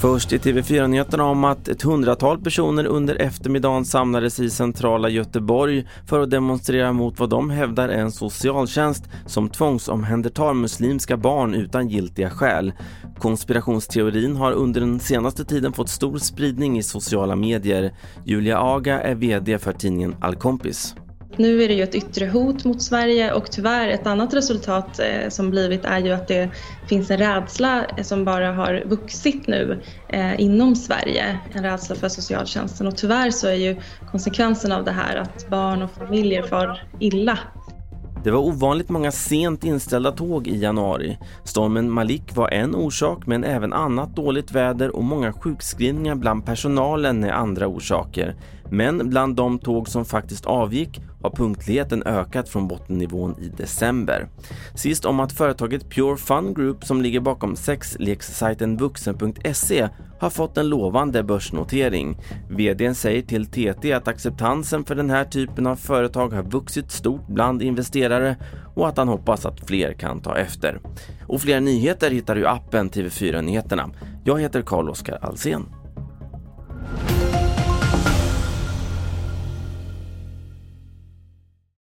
Först i TV4-nyheterna om att ett hundratal personer under eftermiddagen samlades i centrala Göteborg för att demonstrera mot vad de hävdar är en socialtjänst som tvångsomhändertar muslimska barn utan giltiga skäl. Konspirationsteorin har under den senaste tiden fått stor spridning i sociala medier. Julia Aga är VD för tidningen Allkompis. Nu är det ju ett yttre hot mot Sverige och tyvärr ett annat resultat eh, som blivit är ju att det finns en rädsla eh, som bara har vuxit nu eh, inom Sverige. En rädsla för socialtjänsten och tyvärr så är ju konsekvensen av det här att barn och familjer far illa det var ovanligt många sent inställda tåg i januari. Stormen Malik var en orsak men även annat dåligt väder och många sjukskrivningar bland personalen är andra orsaker. Men bland de tåg som faktiskt avgick har punktligheten ökat från bottennivån i december. Sist om att företaget Pure Fun Group som ligger bakom sexlekssajten vuxen.se har fått en lovande börsnotering. VDn säger till TT att acceptansen för den här typen av företag har vuxit stort bland investerare och att han hoppas att fler kan ta efter. Och fler nyheter hittar du i appen TV4 Nyheterna. Jag heter Carl-Oskar Alsen.